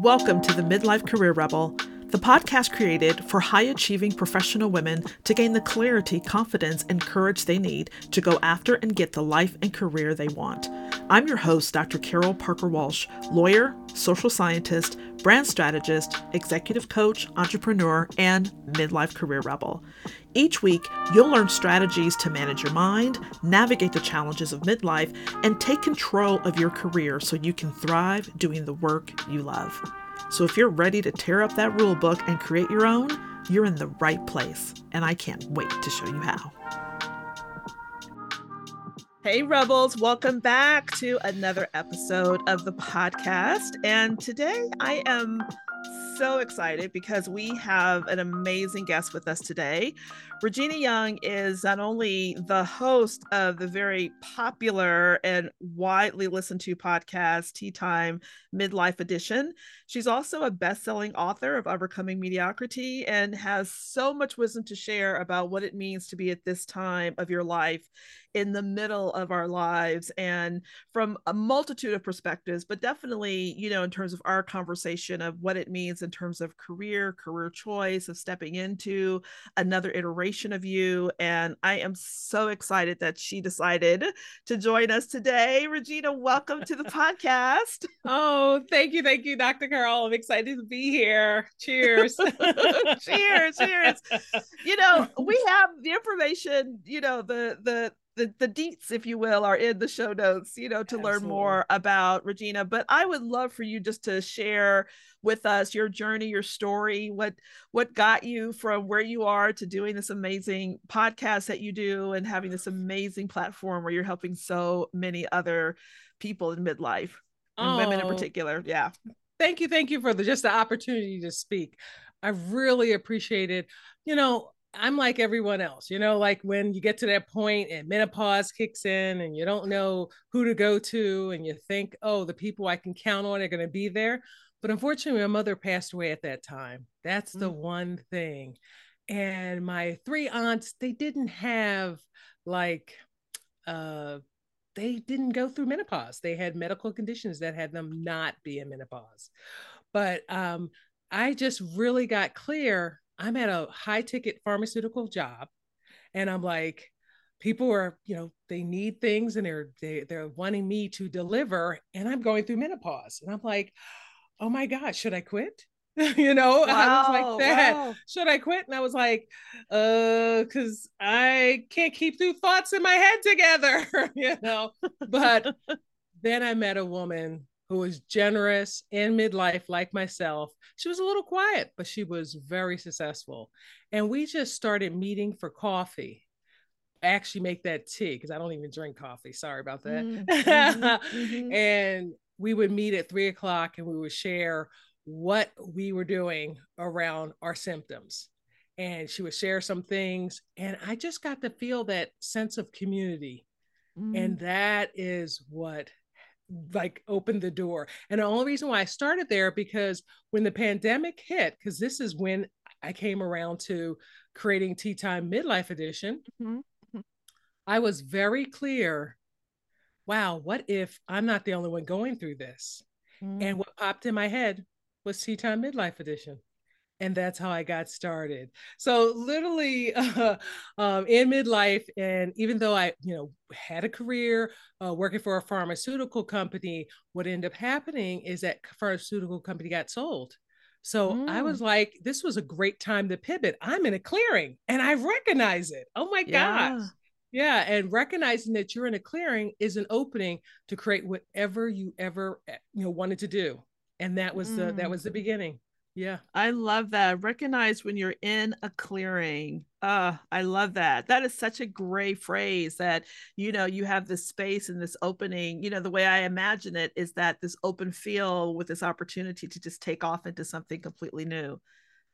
Welcome to the Midlife Career Rebel, the podcast created for high achieving professional women to gain the clarity, confidence, and courage they need to go after and get the life and career they want. I'm your host, Dr. Carol Parker Walsh, lawyer, social scientist, brand strategist, executive coach, entrepreneur, and midlife career rebel. Each week, you'll learn strategies to manage your mind, navigate the challenges of midlife, and take control of your career so you can thrive doing the work you love. So if you're ready to tear up that rule book and create your own, you're in the right place, and I can't wait to show you how. Hey, Rebels, welcome back to another episode of the podcast. And today I am so excited because we have an amazing guest with us today. Regina Young is not only the host of the very popular and widely listened to podcast Tea Time Midlife Edition, she's also a best selling author of Overcoming Mediocrity and has so much wisdom to share about what it means to be at this time of your life in the middle of our lives and from a multitude of perspectives, but definitely, you know, in terms of our conversation of what it means in terms of career, career choice, of stepping into another iteration of you. And I am so excited that she decided to join us today. Regina, welcome to the podcast. Oh, thank you. Thank you, Dr. Carol. I'm excited to be here. Cheers. cheers. Cheers. You know, we have the information, you know, the the the, the deets, if you will, are in the show notes, you know, to Absolutely. learn more about Regina. But I would love for you just to share with us your journey, your story, what what got you from where you are to doing this amazing podcast that you do and having this amazing platform where you're helping so many other people in midlife and oh, women in oh. particular. Yeah. Thank you. Thank you for the just the opportunity to speak. I really appreciate it. You know, I'm like everyone else, you know, like when you get to that point and menopause kicks in and you don't know who to go to and you think, oh, the people I can count on are going to be there. But unfortunately, my mother passed away at that time. That's the mm. one thing. And my three aunts, they didn't have like, uh, they didn't go through menopause. They had medical conditions that had them not be in menopause. But um, I just really got clear I'm at a high ticket pharmaceutical job and I'm like, people are, you know, they need things and they're they, they're wanting me to deliver and I'm going through menopause. And I'm like, oh my God, should I quit? you know, wow, I was like that. Wow. Should I quit? And I was like, uh, because I can't keep two thoughts in my head together, you know. But then I met a woman who was generous in midlife, like myself. She was a little quiet, but she was very successful. And we just started meeting for coffee. I actually make that tea because I don't even drink coffee. Sorry about that. Mm, mm-hmm, mm-hmm. and we would meet at three o'clock and we would share what we were doing around our symptoms. And she would share some things. And I just got to feel that sense of community. Mm. And that is what like opened the door. And the only reason why I started there because when the pandemic hit, because this is when I came around to creating Tea Time Midlife Edition, mm-hmm. mm-hmm. I was very clear. Wow, what if I'm not the only one going through this? Mm-hmm. And what popped in my head was Tea Time Midlife Edition and that's how I got started. So literally uh, um, in midlife, and even though I, you know, had a career uh, working for a pharmaceutical company, what ended up happening is that pharmaceutical company got sold. So mm. I was like, this was a great time to pivot. I'm in a clearing and I recognize it. Oh my yeah. gosh. Yeah. And recognizing that you're in a clearing is an opening to create whatever you ever, eh, you know, wanted to do. And that was mm. the, that was the beginning. Yeah. I love that. Recognize when you're in a clearing. Uh, I love that. That is such a great phrase that, you know, you have this space and this opening. You know, the way I imagine it is that this open field with this opportunity to just take off into something completely new.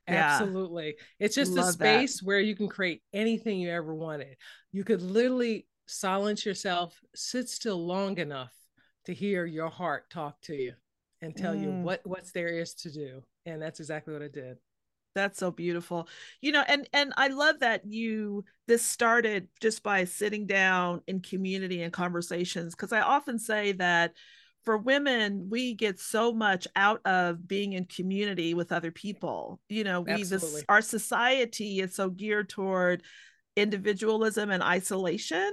Yeah. Absolutely. It's just love a space that. where you can create anything you ever wanted. You could literally silence yourself, sit still long enough to hear your heart talk to you and tell mm. you what what's there is to do and that's exactly what i did that's so beautiful you know and and i love that you this started just by sitting down in community and conversations because i often say that for women, we get so much out of being in community with other people. You know, we this our society is so geared toward individualism and isolation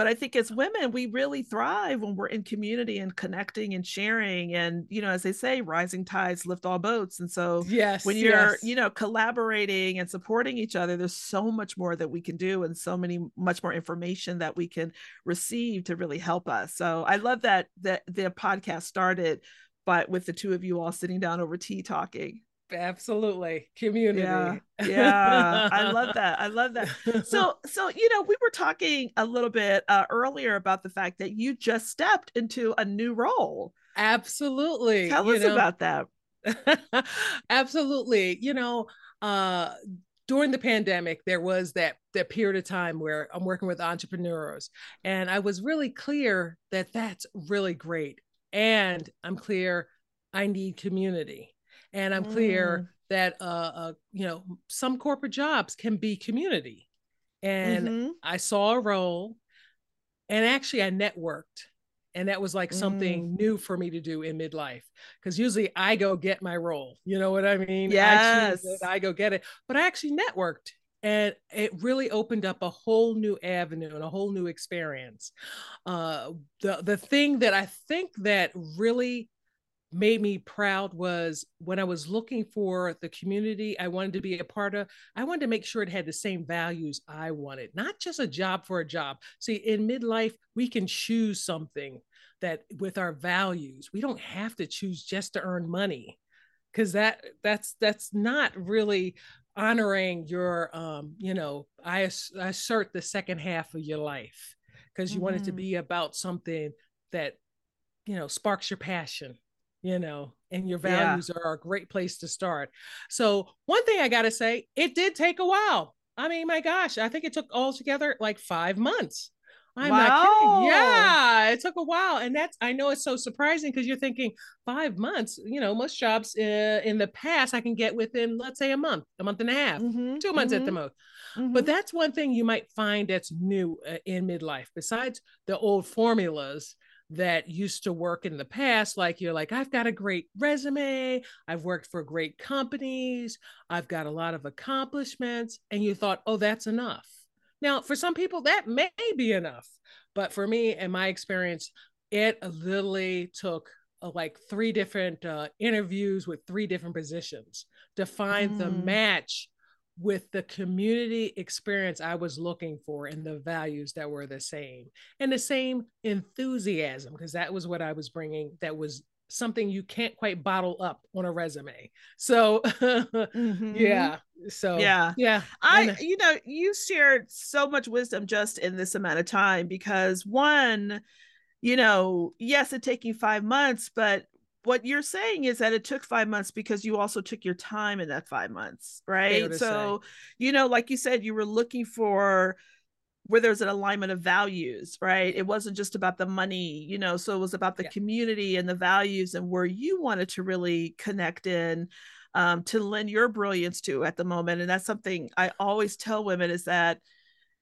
but i think as women we really thrive when we're in community and connecting and sharing and you know as they say rising tides lift all boats. And so yes when you're yes. you know collaborating and supporting each other there's so much more that we can do and so many much more information that we can receive to really help us. So i love that that the podcast started but with the two of you all sitting down over tea talking absolutely. Community. Yeah. Yeah i love that. I love that. So so you know we were talking a little bit uh, earlier about the fact that you just stepped into a new role. Absolutely. Tell us know. about that. Absolutely. You know uh during the pandemic there was that that period of time where i'm working with entrepreneurs and i was really clear that that's really great and i'm clear i need community and i'm clear mm. that uh, uh, you know some corporate jobs can be community and mm-hmm. i saw a role and actually i networked and that was like something mm. new for me to do in midlife because usually i go get my role you know what i mean yes I, I go get it but i actually networked and it really opened up a whole new avenue and a whole new experience uh, the the thing that i think that really made me proud was when I was looking for the community I wanted to be a part of, I wanted to make sure it had the same values I wanted, not just a job for a job. See, in midlife, we can choose something that with our values, we don't have to choose just to earn money because that that's that's not really honoring your um you know i, I assert the second half of your life because you mm-hmm. want it to mm-hmm. be about something that you know sparks your passion you know, and your values yeah. are a great place to start. So, one thing I got to say, it did take a while. I mean, my gosh, I think it took all together like five months. I'm wow. not kidding. Yeah, it took a while. And that's, I know it's so surprising because you're thinking five months, you know, most jobs uh, in the past I can get within, let's say, a month, a month and a half, mm-hmm. two months mm-hmm. at the mm-hmm. most. Mm-hmm. But that's one thing you might find that's new uh, in midlife, besides the old formulas that used to work in the past like you're like i've got a great resume i've worked for great companies i've got a lot of accomplishments and you thought oh that's enough now for some people that may be enough but for me and my experience it literally took uh, like three different uh, interviews with three different positions to find mm. the match with the community experience I was looking for and the values that were the same and the same enthusiasm, because that was what I was bringing that was something you can't quite bottle up on a resume. So, mm-hmm. yeah. So, yeah. Yeah. I, you know, you shared so much wisdom just in this amount of time because one, you know, yes, it took you five months, but what you're saying is that it took five months because you also took your time in that five months, right? So, say. you know, like you said, you were looking for where there's an alignment of values, right? It wasn't just about the money, you know, so it was about the yeah. community and the values and where you wanted to really connect in um, to lend your brilliance to at the moment. And that's something I always tell women is that,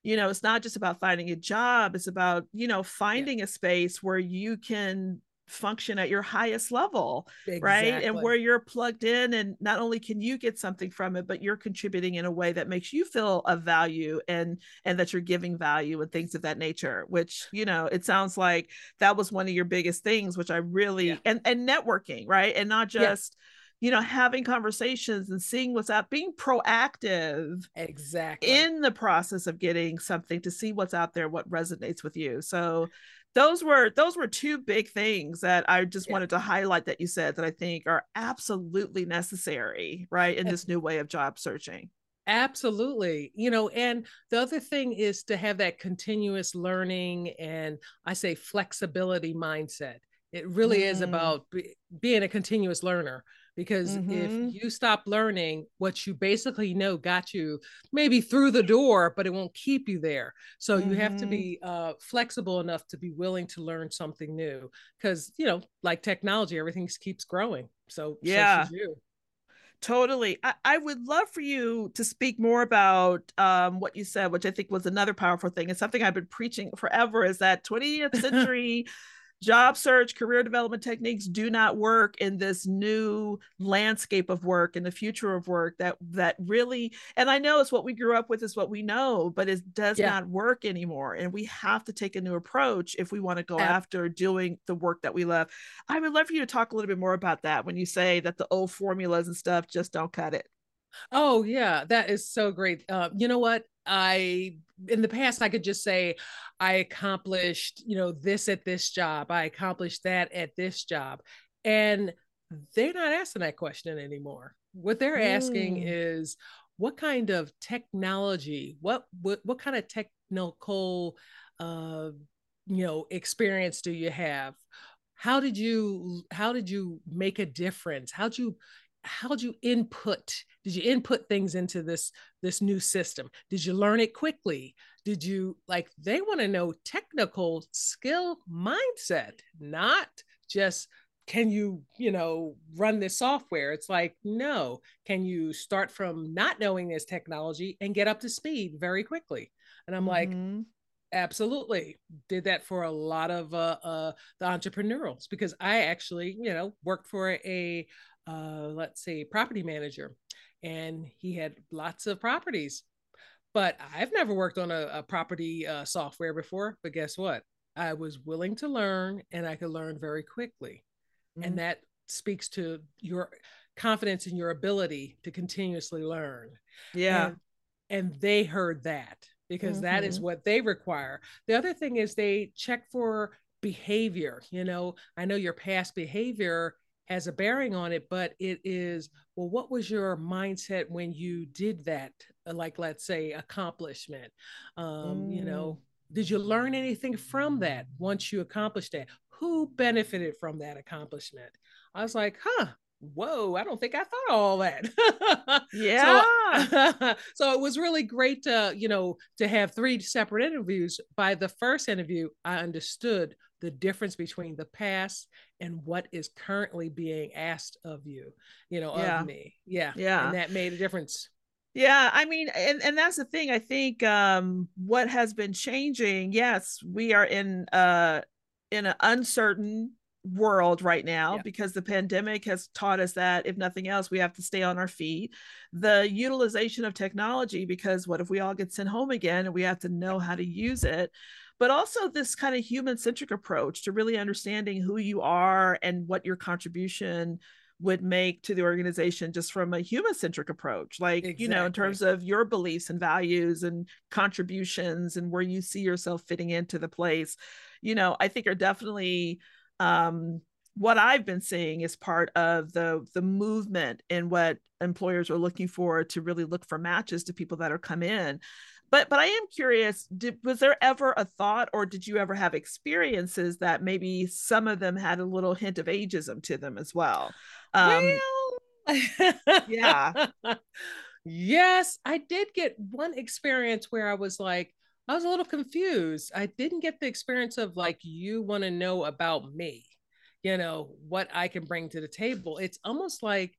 you know, it's not just about finding a job, it's about, you know, finding yeah. a space where you can function at your highest level exactly. right? And where you're plugged in and not only can you get something from it but you're contributing in a way that makes you feel of value and and that you're giving value and things of that nature which you know it sounds like that was one of your biggest things which i really yeah. and and networking right? And not just yeah you know having conversations and seeing what's out being proactive exactly. in the process of getting something to see what's out there what resonates with you. So those were those were two big things that I just yeah. wanted to highlight that you said that I think are absolutely necessary, right, in this new way of job searching. Absolutely. You know, and the other thing is to have that continuous learning and I say flexibility mindset. It really mm. is about be, being a continuous learner because mm-hmm. if you stop learning what you basically know got you maybe through the door but it won't keep you there so mm-hmm. you have to mm-hmm. be uh, flexible enough to be willing to learn something new because you know like technology everything keeps growing so yeah so Totally. I, I, would love for you to speak more about um, what you said, which I think was another powerful thing. It's something I've been preaching forever is that 20th century job search career development techniques do not work in this new landscape of work in the future of work that that really and i know it's what we grew up with is what we know but it does yeah. not work anymore and we have to take a new approach if we want to go yeah. after doing the work that we love i would love for you to talk a little bit more about that when you say that the old formulas and stuff just don't cut it Oh yeah, that is so great. Uh, you know what? I in the past I could just say I accomplished, you know, this at this job. I accomplished that at this job. And they're not asking that question anymore. What they're mm. asking is what kind of technology, what what what kind of technical uh you know experience do you have? How did you how did you make a difference? How'd you how'd you input did you input things into this this new system? Did you learn it quickly? Did you like they want to know technical skill mindset not just can you you know run this software? It's like no. Can you start from not knowing this technology and get up to speed very quickly? And i'm mm-hmm. like absolutely. Did that for a lot of uh, uh the entrepreneurials because i actually you know worked for a uh, let's say, property manager, and he had lots of properties. But I've never worked on a, a property uh, software before. But guess what? I was willing to learn, and I could learn very quickly, mm-hmm. and that speaks to your confidence in your ability to continuously learn. Yeah. And, and they heard that because mm-hmm. that is mm-hmm. what they require. The other thing is they check for behavior. You know, I know your past behavior has a bearing on it, but it is, well, what was your mindset when you did that? Uh, like, let's say, accomplishment. Um, mm. You know, did you learn anything from that once you accomplished that? Who benefited from that accomplishment? I was like, huh, whoa, I don't think I thought all that. yeah. So, so, it was really great to, you know, to have three separate interviews. By the first interview, I understood the difference between the past and what is currently being asked of you, you know, yeah. of me. Yeah. Yeah. And that made a difference. Yeah, I mean, and, and that's the thing. I think um what has been changing, yes, we are in uh in an uncertain world right now yeah. because the pandemic has taught us that if nothing else we have to stay on our feet the utilization of technology because what if we all get sent home again and we have to know how to use it but also this kind of human centric approach to really understanding who you are and what your contribution would make to the organization just from a human centric approach like exactly. you know in terms of your beliefs and values and contributions and where you see yourself fitting into the place you know i think are definitely um what i've been seeing is part of the the movement in what employers are looking for to really look for matches to people that are come in. But but i am curious did, was there ever a thought or did you ever have experiences that maybe some of them had a little hint of ageism to them as well? Um well, yeah. yes i did get one experience where i was like i was a little confused. I didn't get the experience of like you want to know about me you know what i can bring to the table. It's almost like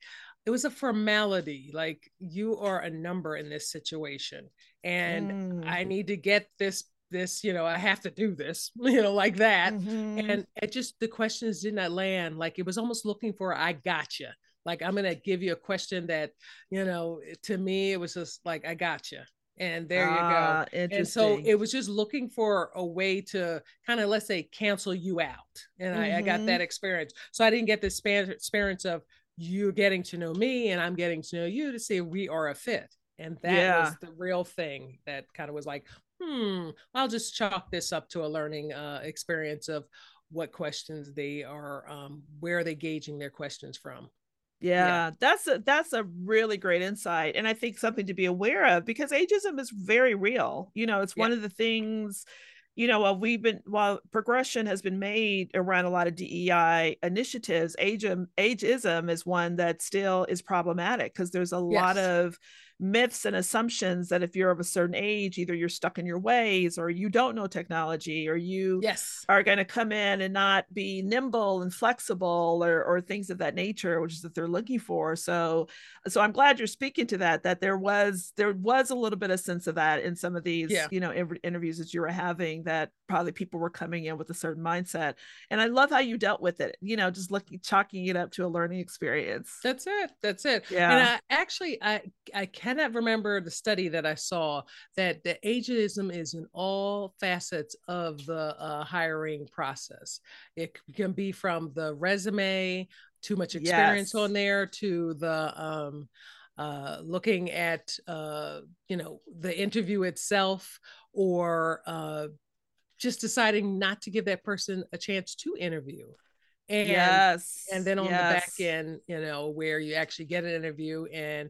it was a formality like you are a number in this situation and mm. i need to get this this you know i have to do this you know like that. Mm-hmm. and it just the questions did not land. Like it was almost looking for i gotcha. Like i'm gonna give you a question that you know to me it was just like i gotcha and there ah, you go and so it was just looking for a way to kind of let's say cancel you out and mm-hmm. I, I, got mm-hmm. that experience so i didn't get this experience of you getting to know me and i'm getting to know you to see we are a fit and that yeah. was the real thing that kind of was like, hmm, I'll just chalk this up to a learning uh, experience of what questions they are, um, where are they gauging their questions from. Yeah, yeah, that's a that's a really great insight and I think something to be aware of because ageism is very real. You know, it's yeah. one of the things you know, while we've been while progression has been made around a lot of DEI initiatives, ageism ageism is one that still is problematic because there's a yes. lot of myths and assumptions that if you're of a certain age either you're stuck in your ways or you don't know technology or you yes. are going to come in and not be nimble and flexible or or things of that nature which is that they're looking for. So so i'm glad you're speaking to that that there was there was a little bit of sense of that in some of these yeah. you know interviews that you were having that probably people were coming in with a certain mindset. And i love how you dealt with it you know just looking chalking it up to a learning experience. That's it that's it. Yeah. And I, actually i i cannot remember the study that i saw that the ageism is in all facets of the uh, hiring process it can be from the resume too much experience yes. on there to the um uh, looking at uh, you know the interview itself or uh, just deciding not to give that person a chance to interview and yes and then on yes. the back end you know where you actually get an interview and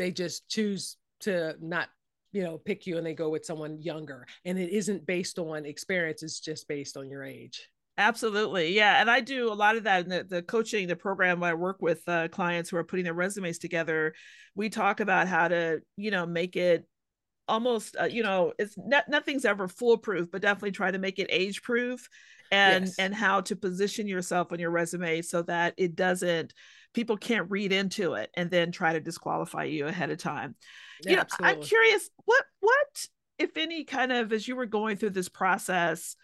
they just choose to not you know pick you and they go with someone younger. And it isn't based on experience it's just based on your age. Absolutely. Yeah. And i do a lot of that in the, the coaching the program i work with uh, clients who are putting their resumes together. We talk about how to you know make it almost uh, you know it's not, nothing's ever foolproof but definitely try to make it age proof and yes. and how to position yourself on your resume so that it doesn't people can't read into it and then try to disqualify you ahead of time yeah, you know absolutely. i'm curious what what if any kind of as you were going through this process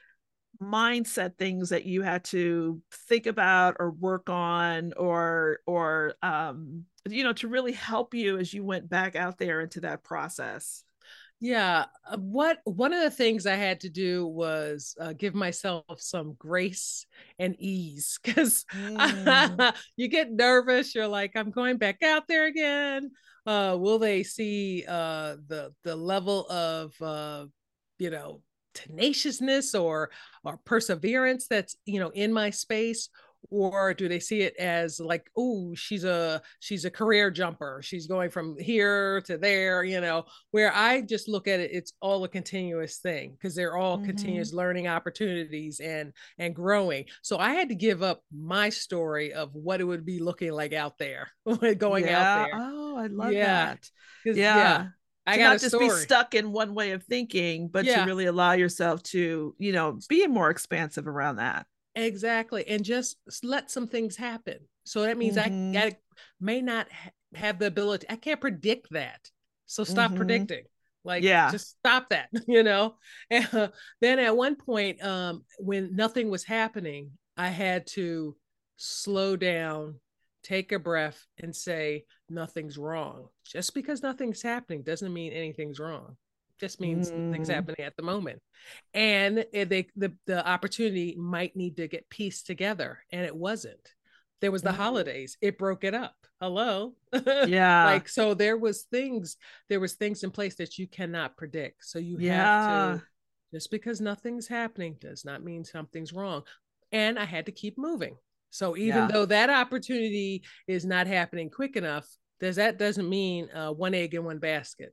mindset things that you had to think about or work on or or um you know to really help you as you went back out there into that process yeah. Uh, what one of the things I had to do was uh, give myself some grace and ease because mm. you get nervous. You're like, I'm going back out there again. Uh, will they see uh, the the level of uh, you know tenaciousness or or perseverance that's you know in my space or do they see it as like oh she's a she's a career jumper she's going from here to there you know where i just look at it it's all a continuous thing because they're all mm-hmm. continuous learning opportunities and and growing so i had to give up my story of what it would be looking like out there going yeah. out there oh i love yeah. that yeah, yeah. I got not just be stuck in one way of thinking, but yeah. to really allow yourself to, you know, be more expansive around that. Exactly. And just let some things happen. So that means mm-hmm. I, I, may not ha- have the ability, I can't predict that. So stop mm-hmm. predicting. Like, yeah, just stop that, you know? And uh, then at one point, um, when nothing was happening, I had to slow down, take a breath, and say, nothing's wrong. Just because nothing's happening doesn't mean anything's wrong just means mm. things happening at the moment. And they the, the opportunity might need to get pieced together and it wasn't. There was the mm. holidays. It broke it up. Hello? Yeah. Like so there was things there was things in place that you cannot predict. So you yeah. have to just because nothing's happening does not mean something's wrong. And i had to keep moving. So even yeah. though that opportunity is not happening quick enough does that doesn't mean uh, one egg in one basket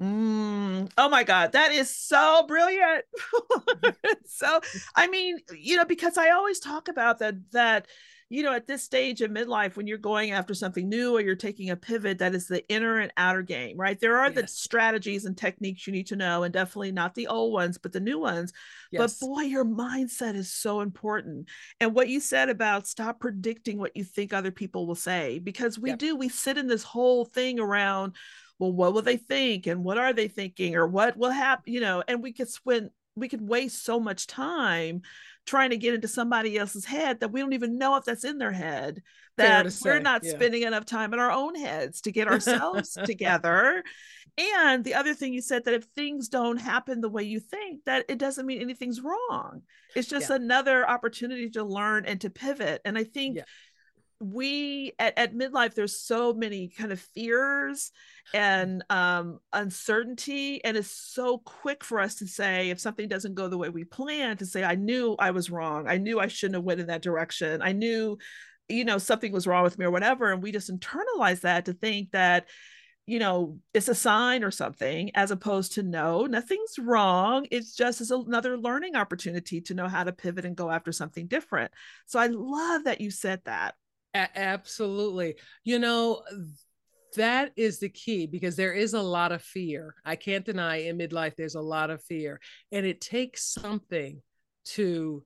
Mm, oh my God, that is so brilliant. so, I mean, you know, because I always talk about that, that, you know, at this stage of midlife, when you're going after something new or you're taking a pivot, that is the inner and outer game, right? There are yes. the strategies and techniques you need to know, and definitely not the old ones, but the new ones. Yes. But boy, your mindset is so important. And what you said about stop predicting what you think other people will say, because we yep. do, we sit in this whole thing around, well what will they think and what are they thinking or what will happen you know and we could spend we could waste so much time trying to get into somebody else's head that we don't even know if that's in their head that we're not yeah. spending enough time in our own heads to get ourselves together and the other thing you said that if things don't happen the way you think that it doesn't mean anything's wrong it's just yeah. another opportunity to learn and to pivot and i think yeah we at, at midlife there's so many kind of fears and um uncertainty and it's so quick for us to say if something doesn't go the way we planned to say i knew i was wrong. I knew i shouldn't have went in that direction. I knew you know something was wrong with me or whatever. And we just internalize that to think that you know it's a sign or something as opposed to no nothing's wrong. It's just as another learning opportunity to know how to pivot and go after something different. So i love that you said that a- absolutely. You know, that is the key because there is a lot of fear. I can't deny in midlife there's a lot of fear, and it takes something to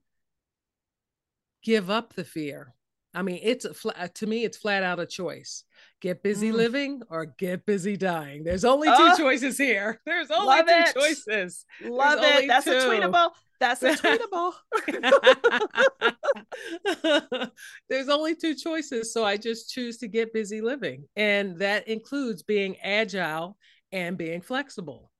give up the fear. I mean, it's a flat, to me, it's flat out a choice. Get busy mm. living or get busy dying. There's only two oh, choices here. There's only two it. choices. Love There's it. That's two. a tweetable. That's tweetable. There's only two choices. So I just choose to get busy living. And that includes being agile and being flexible.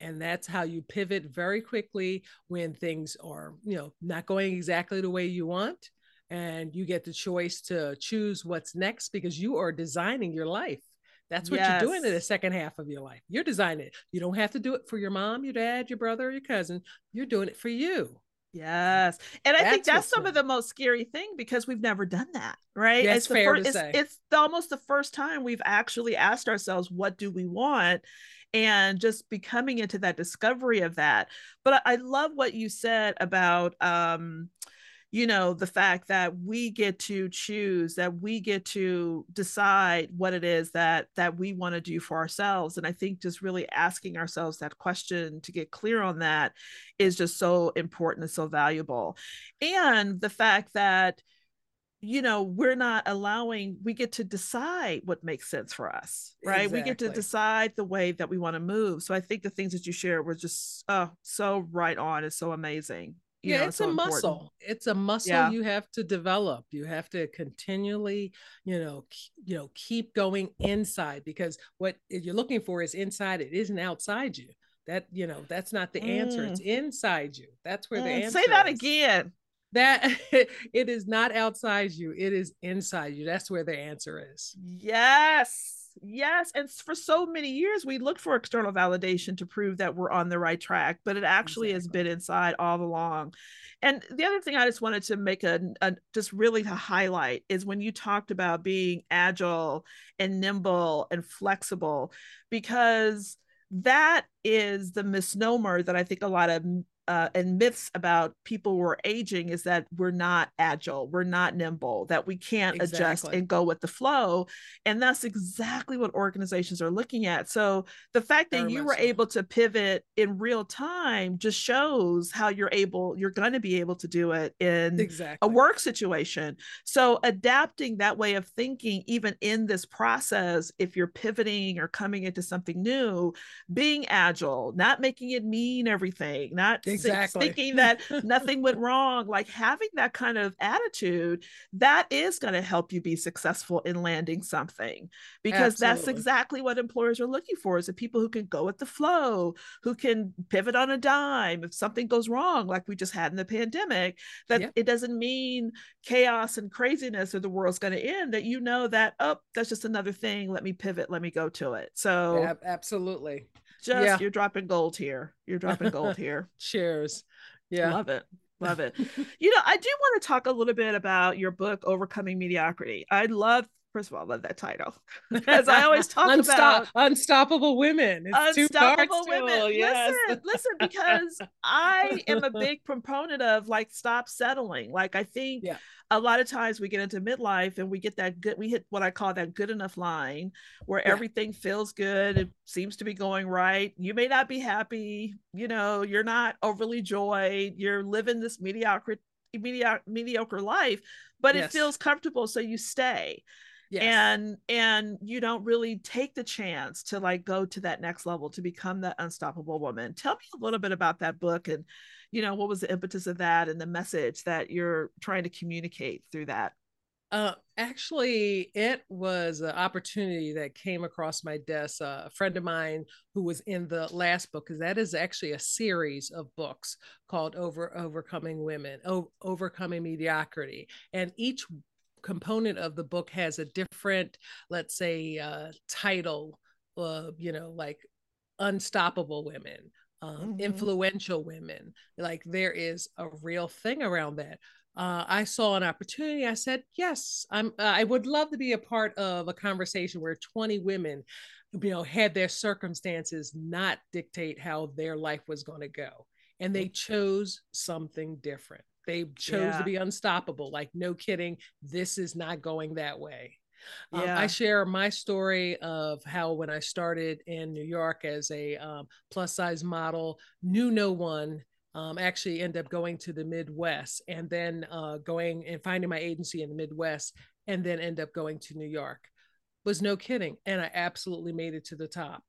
And that's how you pivot very quickly when things are, you know, not going exactly the way you want. And you get the choice to choose what's next because you are designing your life. That's what yes. you're doing in the second half of your life. You're designing it. You don't have to do it for your mom, your dad, your brother, your cousin. You're doing it for you. Yes. And I that's think that's some fun. of the most scary thing because we've never done that, right? That's it's fair to it's, say. It's almost the first time we've actually asked ourselves, what do we want? And just becoming into that discovery of that. But I love what you said about um, you know the fact that we get to choose that we get to decide what it is that that we want to do for ourselves. And i think just really asking ourselves that question to get clear on that is just so important and so valuable. And the fact that you know we're not allowing we get to decide what makes sense for us right? Exactly. we get to decide the way that we want to move. So i think the things that you shared were just oh so right on is so amazing yeah, know, it's so a important. muscle. It's a muscle yeah. you have to develop. You have to continually, you know, you know, keep going inside because what you're looking for is inside. It isn't outside you. That you know, that's not the mm. answer. It's inside you. That's where mm. the answer. Is. Say that is. again. That it is not outside you. It is inside you. That's where the answer is. Yes. Yes. And for so many years, we looked for external validation to prove that we're on the right track, but it actually exactly. has been inside all along. And the other thing I just wanted to make a, a, just really to highlight is when you talked about being agile and nimble and flexible, because that is the misnomer that I think a lot of uh, and myths about people who are aging is that we're not agile, we're not nimble, that we can't exactly. adjust and go with the flow. And that's exactly what organizations are looking at. So the fact that Very you were so. able to pivot in real time just shows how you're able, you're going to be able to do it in exactly. a work situation. So adapting that way of thinking, even in this process, if you're pivoting or coming into something new, being agile, not making it mean everything, not exactly. Thinking that nothing went wrong like having that kind of attitude that is going to help you be successful in landing something because Absolutely. that's exactly what employers are looking for is the people who can go with the flow who can pivot on a dime if something goes wrong like we just had in the pandemic that yep. it doesn't mean chaos and craziness or the world's going to end that you know that oh that's just another thing let me pivot let me go to it so yeah, absolutely just yeah. you're dropping gold here. You're dropping gold here. Cheers. Yeah. Love it. Love it. you know, I do want to talk a little bit about your book, Overcoming Mediocrity. I love first of all, I love that title because I always talk Unstop- about unstoppable women. It's unstoppable women. Yes. Listen, listen, because I am a big proponent of like stop settling. Like I think yeah. a lot of times we get into midlife and we get that good. We hit what I call that good enough line where yeah. everything feels good. It seems to be going right. You may not be happy. You know, you're not overly joyed. You're living this mediocre mediocre, mediocre life but yes. it feels comfortable so you stay yes. and and you don't really take the chance to like go to that next level to become that unstoppable woman tell me a little bit about that book and you know what was the impetus of that and the message that you're trying to communicate through that uh, actually, it was an opportunity that came across my desk. Uh, a friend of mine who was in the last book, because that is actually a series of books called "Over Overcoming Women," o- Overcoming Mediocrity, and each component of the book has a different, let's say, uh, title, uh, you know, like unstoppable women, um, mm-hmm. influential women. Like there is a real thing around that. Uh, I saw an opportunity. I said, "Yes, I'm. Uh, I would love to be a part of a conversation where 20 women, you know, had their circumstances not dictate how their life was going to go, and they chose something different. They chose yeah. to be unstoppable. Like, no kidding, this is not going that way. Um, yeah. I share my story of how when I started in New York as a um, plus size model, knew no one. Um, actually, end up going to the Midwest and then uh, going and finding my agency in the Midwest, and then end up going to New York. Was no kidding, and I absolutely made it to the top.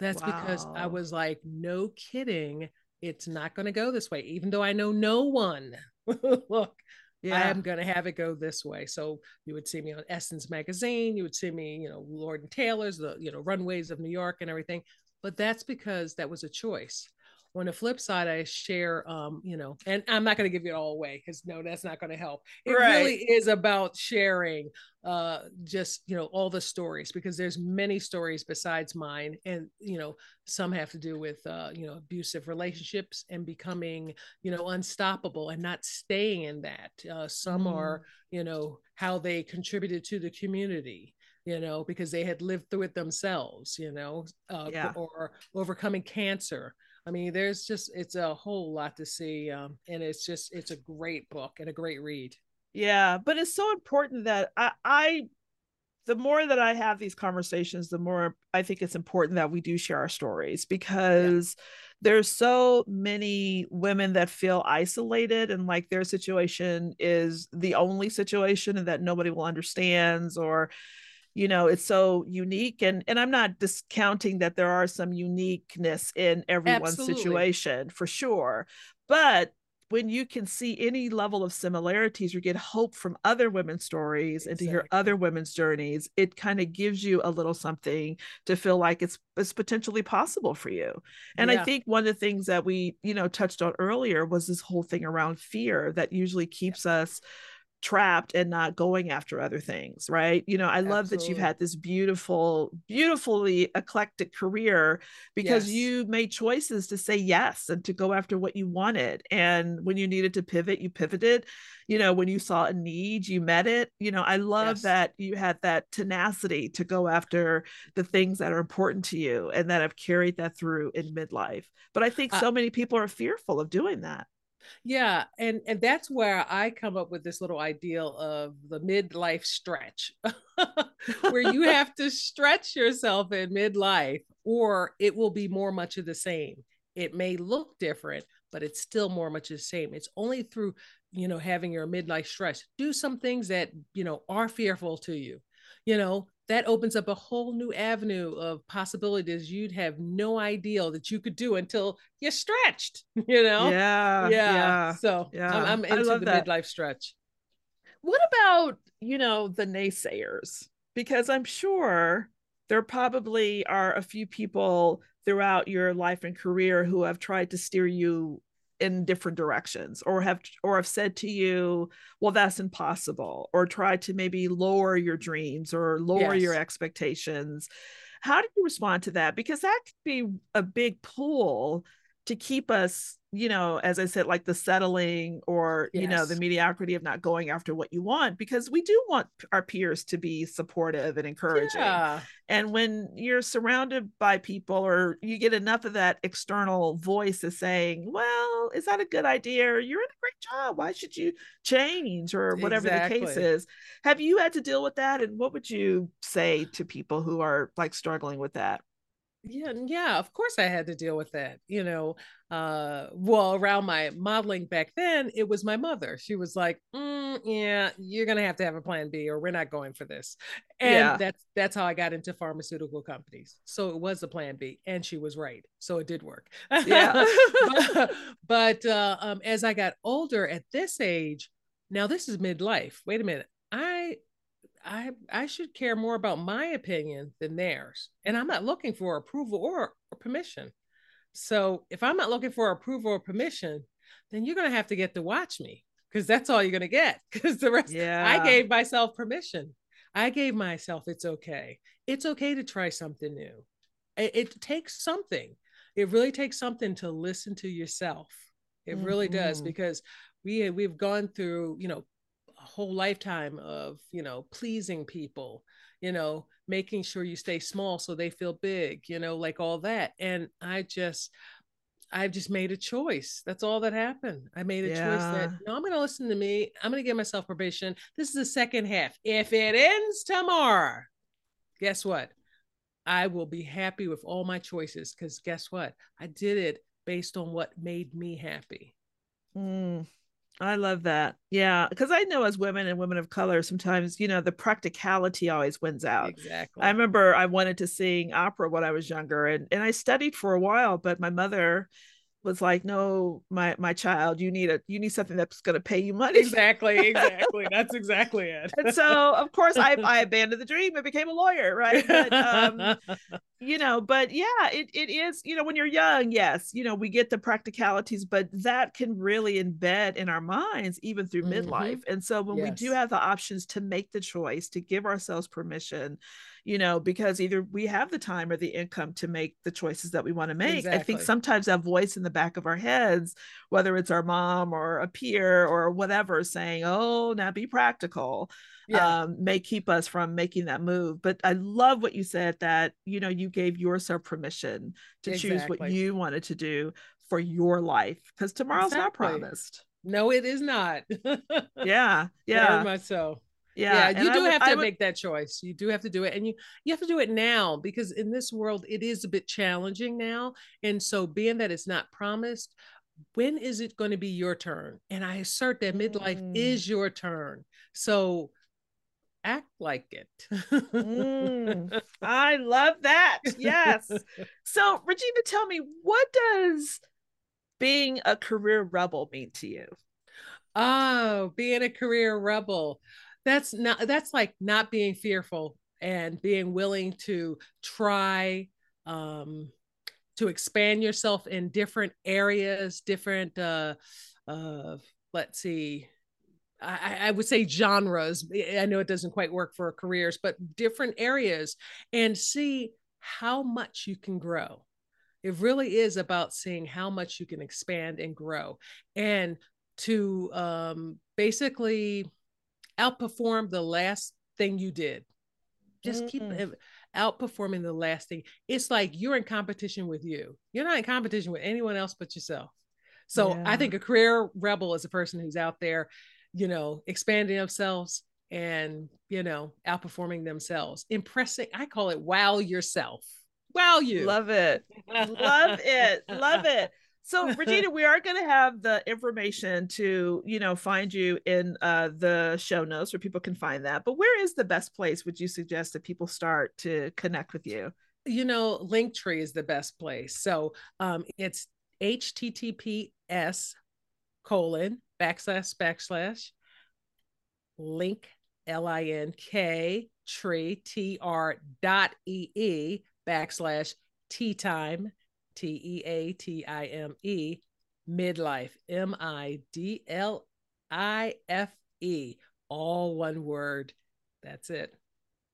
That's wow. because I was like, no kidding, it's not going to go this way, even though I know no one. Look, yeah. I am going to have it go this way. So you would see me on Essence magazine. You would see me, you know, Lord and Taylor's, the, you know, runways of New York and everything. But that's because that was a choice on the flip side i share um you know and i'm not going to give it all away because no that's not going to help it right. really is about sharing uh just you know all the stories because there's many stories besides mine and you know some have to do with uh you know abusive relationships and becoming you know unstoppable and not staying in that uh some mm. are you know how they contributed to the community you know because they had lived through it themselves you know uh, yeah. or overcoming cancer I mean, there's just it's a whole lot to see, um, and it's just it's a great book and a great read. Yeah, but it's so important that I, I the more that I have these conversations, the more I think it's important that we do share our stories because yeah. there's so many women that feel isolated and like their situation is the only situation and that nobody will understands or you know it's so unique and and i'm not discounting that there are some uniqueness in everyone's Absolutely. situation for sure but when you can see any level of similarities or get hope from other women's stories exactly. and to hear other women's journeys it kind of gives you a little something to feel like it's it's potentially possible for you and yeah. i think one of the things that we you know touched on earlier was this whole thing around fear that usually keeps yeah. us trapped and not going after other things right you know i love Absolutely. that you've had this beautiful beautifully eclectic career because yes. you made choices to say yes and to go after what you wanted and when you needed to pivot you pivoted you know when you saw a need you met it you know i love yes. that you had that tenacity to go after the things that are important to you and that have carried that through in midlife but i think uh, so many people are fearful of doing that yeah, and and that's where I come up with this little ideal of the midlife stretch, where you have to stretch yourself in midlife, or it will be more much of the same. It may look different, but it's still more much the same. It's only through you know having your midlife stretch. Do some things that you know are fearful to you. You know, that opens up a whole new avenue of possibilities you'd have no idea that you could do until you're stretched you know yeah yeah, yeah. so yeah i'm, I'm into the that. midlife stretch what about you know the naysayers because i'm sure there probably are a few people throughout your life and career who have tried to steer you in different directions or have or have said to you well that's impossible or try to maybe lower your dreams or lower yes. your expectations how do you respond to that because that could be a big pull to keep us you know as i said like the settling or yes. you know the mediocrity of not going after what you want because we do want our peers to be supportive and encouraging. Yeah. and when you're surrounded by people or you get enough of that external voice is saying well is that a good idea? Or you're in a great job. Why should you change? or whatever exactly. the case is. Have you had to deal with that? And what would you say to people who are like struggling with that yeah yeah of course i had to deal with that you know uh well around my modeling back then it was my mother. She was like mm, yeah you're gonna have to have a plan b or we're not going for this. And yeah. that's that's how i got into pharmaceutical companies. So it was a plan b and she was right so it did work. Yeah. But, but uh, um, as i got older at this age now this is midlife wait a minute i I I should care more about my opinion than theirs. And I'm not looking for approval or, or permission. So if I'm not looking for approval or permission, then you're gonna have to get to watch me because that's all you're gonna get. Because the rest, yeah, I gave myself permission. I gave myself it's okay. It's okay to try something new. It, it takes something. It really takes something to listen to yourself. It mm-hmm. really does mm-hmm. because we we've gone through you know whole lifetime of you know pleasing people you know making sure you stay small so they feel big you know like all that and i just I've just made a choice. That's all that happened. I made a Yeah. choice that no, I'm going to listen to me. I'm going to give myself probation. This is the second half. If it ends tomorrow, guess what? I will be happy with all my choices because guess what? I did it based on what made me happy. Mm, I love that. Yeah, because I know as women and women of color, sometimes you know the practicality always wins out. Exactly. I remember I wanted to sing opera when I was younger, and and I studied for a while, but my mother was like, "No, my my child, you need a you need something that's going to pay you money." exactly. Exactly. That's exactly it. And so, of course, I I abandoned the dream and became a lawyer, right? But um, you know but yeah it, it is you know when you're young yes you know we get the practicalities but that can really embed in our minds even through Mhm. midlife and so when we do have the options to make the choice to give ourselves permission you know because either we have the time or the income to make the choices that we want to make i think sometimes that voice in the back of our heads whether it's our mom or a peer or whatever saying oh now be practical yeah. um, may keep us from making that move. But I love what you said that you know you gave yourself permission to choose what you wanted to do for your life because tomorrow's not promised. no, it is not. Yeah, Very yeah, much so. Yeah. yeah, you do would- have to would- make that choice you do have to do it and you you have to do it now because in this world it is a bit challenging now and so being that it's not promised when is it going to be your turn and i assert that midlife Mm. is your turn so act like it Mm, I love that. Yes. So, Regina, tell me, what does being a career rebel mean to you? Oh, being a career rebel. That's not that's like not being fearful and being willing to try um to expand yourself in different areas, different uh uh let's see. I, I would say genres. I know it doesn't quite work for careers, but different areas and see how much you can grow. It really is about seeing how much you can expand and grow and to um, basically outperform the last thing you did. Just keep Mm. it- outperforming the last thing. It's like you're in competition with you. You're not in competition with anyone else but yourself. So I think a career rebel is a person who's out there, you know, expanding themselves and, you know, outperforming themselves, impressing. I call it wow yourself. Wow you. Love it. love it love it so regina we are going to have the information to you know find you in uh the show notes where people can find that but where is the best place would you suggest that people start to connect with you you know, Linktree is the best place. So um, it's HTTPS colon backslash backslash link L I N K tree T R dot E E backslash tea time T E A T I M E midlife M I D L I F E all one word. That's it.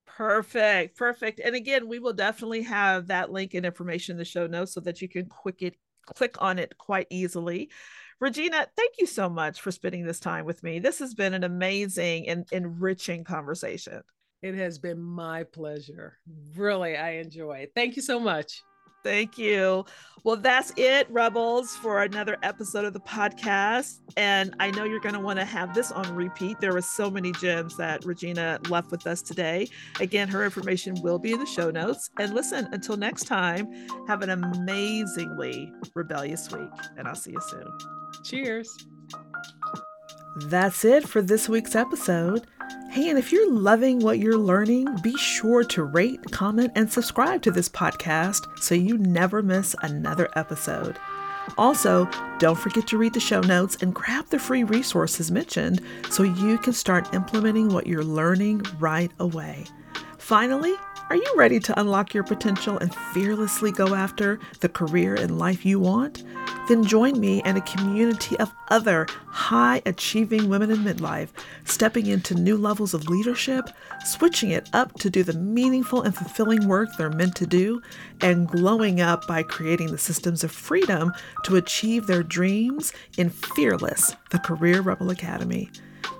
perfect perfect and again we will definitely have that link and information in the show notes so that you can quick it click on it quite easily regina thank you so much for spending this time with me this has been an amazing and enriching conversation It has been my pleasure. Really, I enjoy it. Thank you so much. Thank you. Well, that's it, Rebels, for another episode of the podcast. And I know you're going to want to have this on repeat. There were so many gems that Regina left with us today. Again, her information will be in the show notes. And listen, until next time, have an amazingly rebellious week. And I'll see you soon. Cheers. That's it for this week's episode. Hey, and if you're loving what you're learning, be sure to rate, comment, and subscribe to this podcast so you never miss another episode. Also, don't forget to read the show notes and grab the free resources mentioned so you can start implementing what you're learning right away. Finally, are you ready to unlock your potential and fearlessly go after the career and life you want? Then join me and a community of other high achieving women in midlife, stepping into new levels of leadership, switching it up to do the meaningful and fulfilling work they're meant to do, and glowing up by creating the systems of freedom to achieve their dreams in Fearless, the Career Rebel Academy.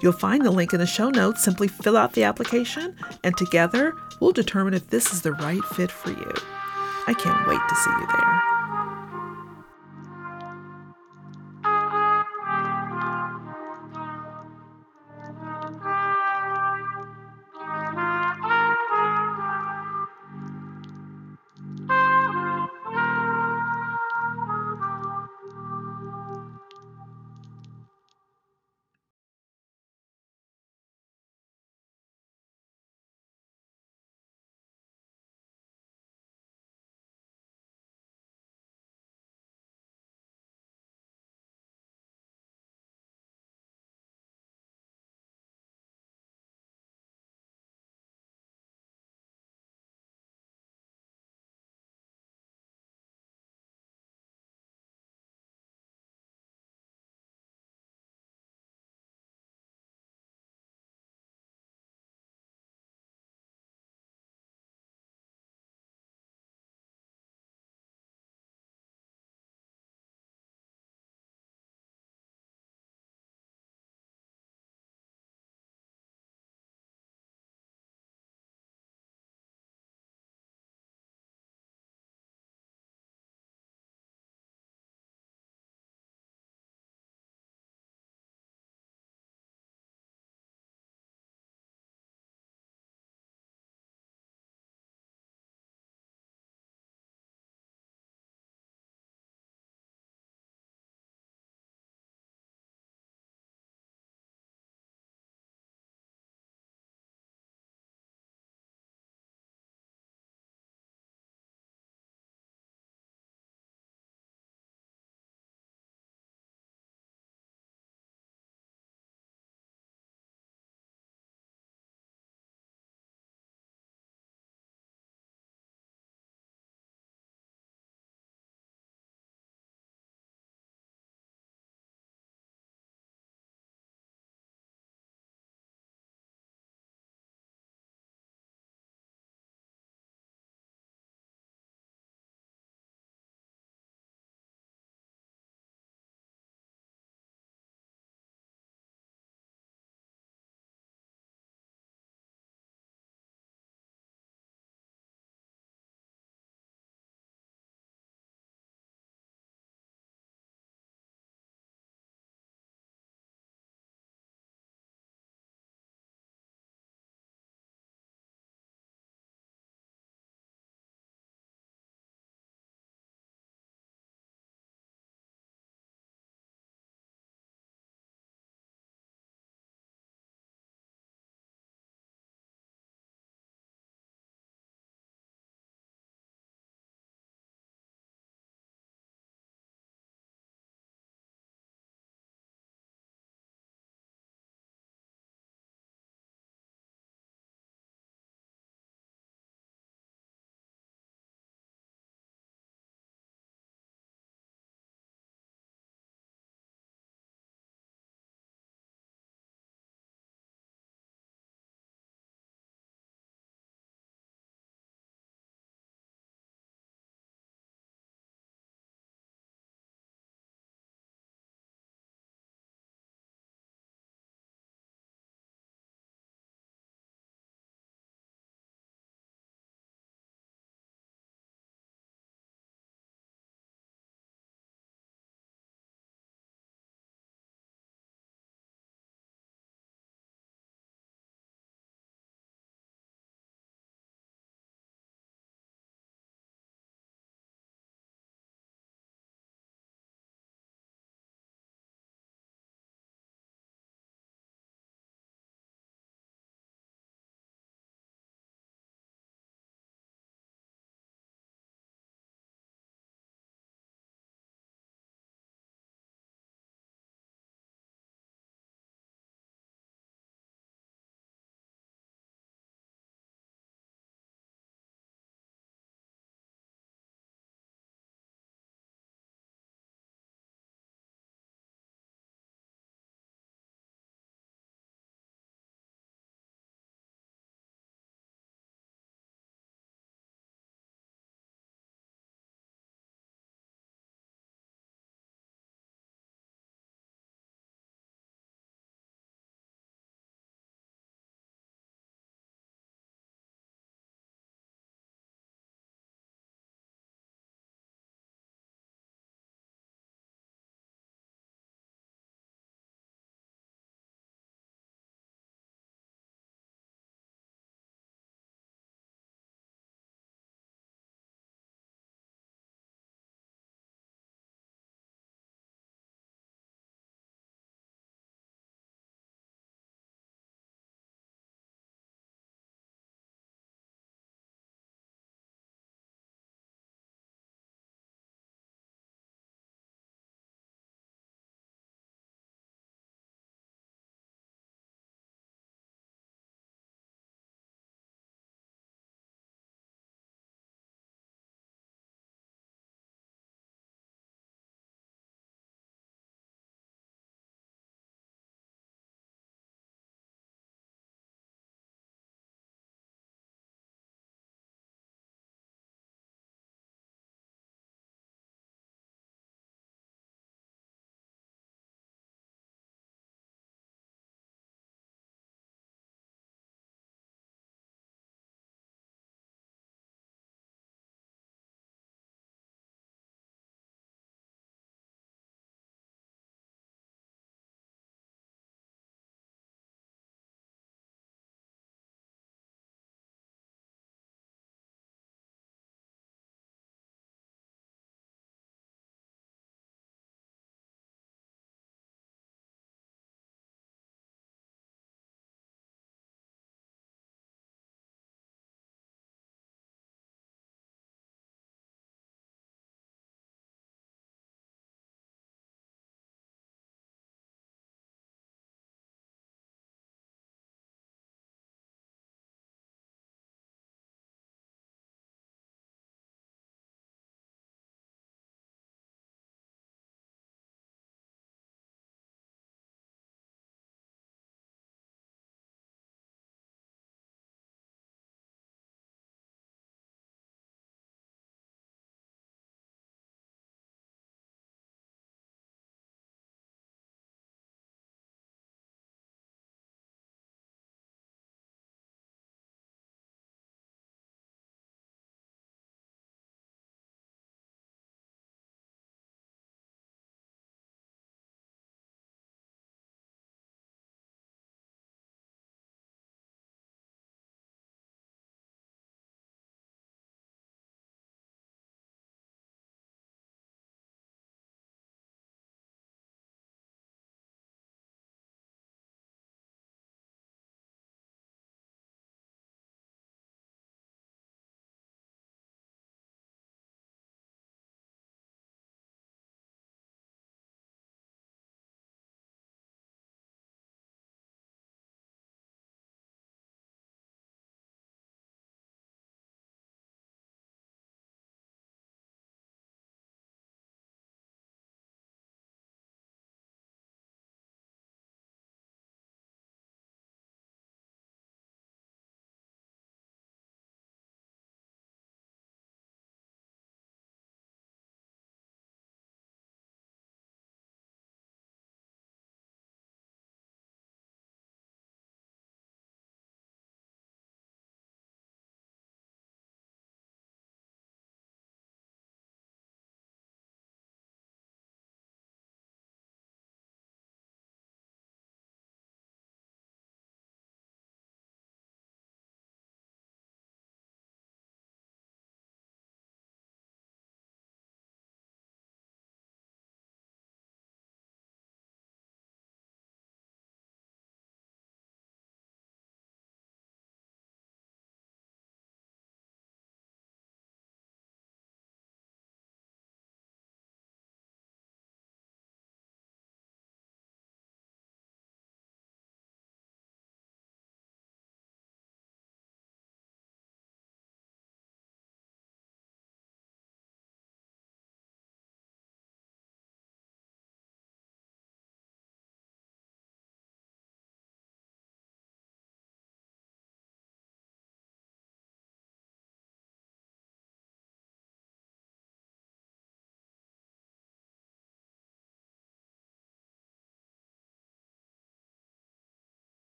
You'll find the link in the show notes. Simply fill out the application, and together we'll determine if this is the right fit for you. I can't wait to see you there.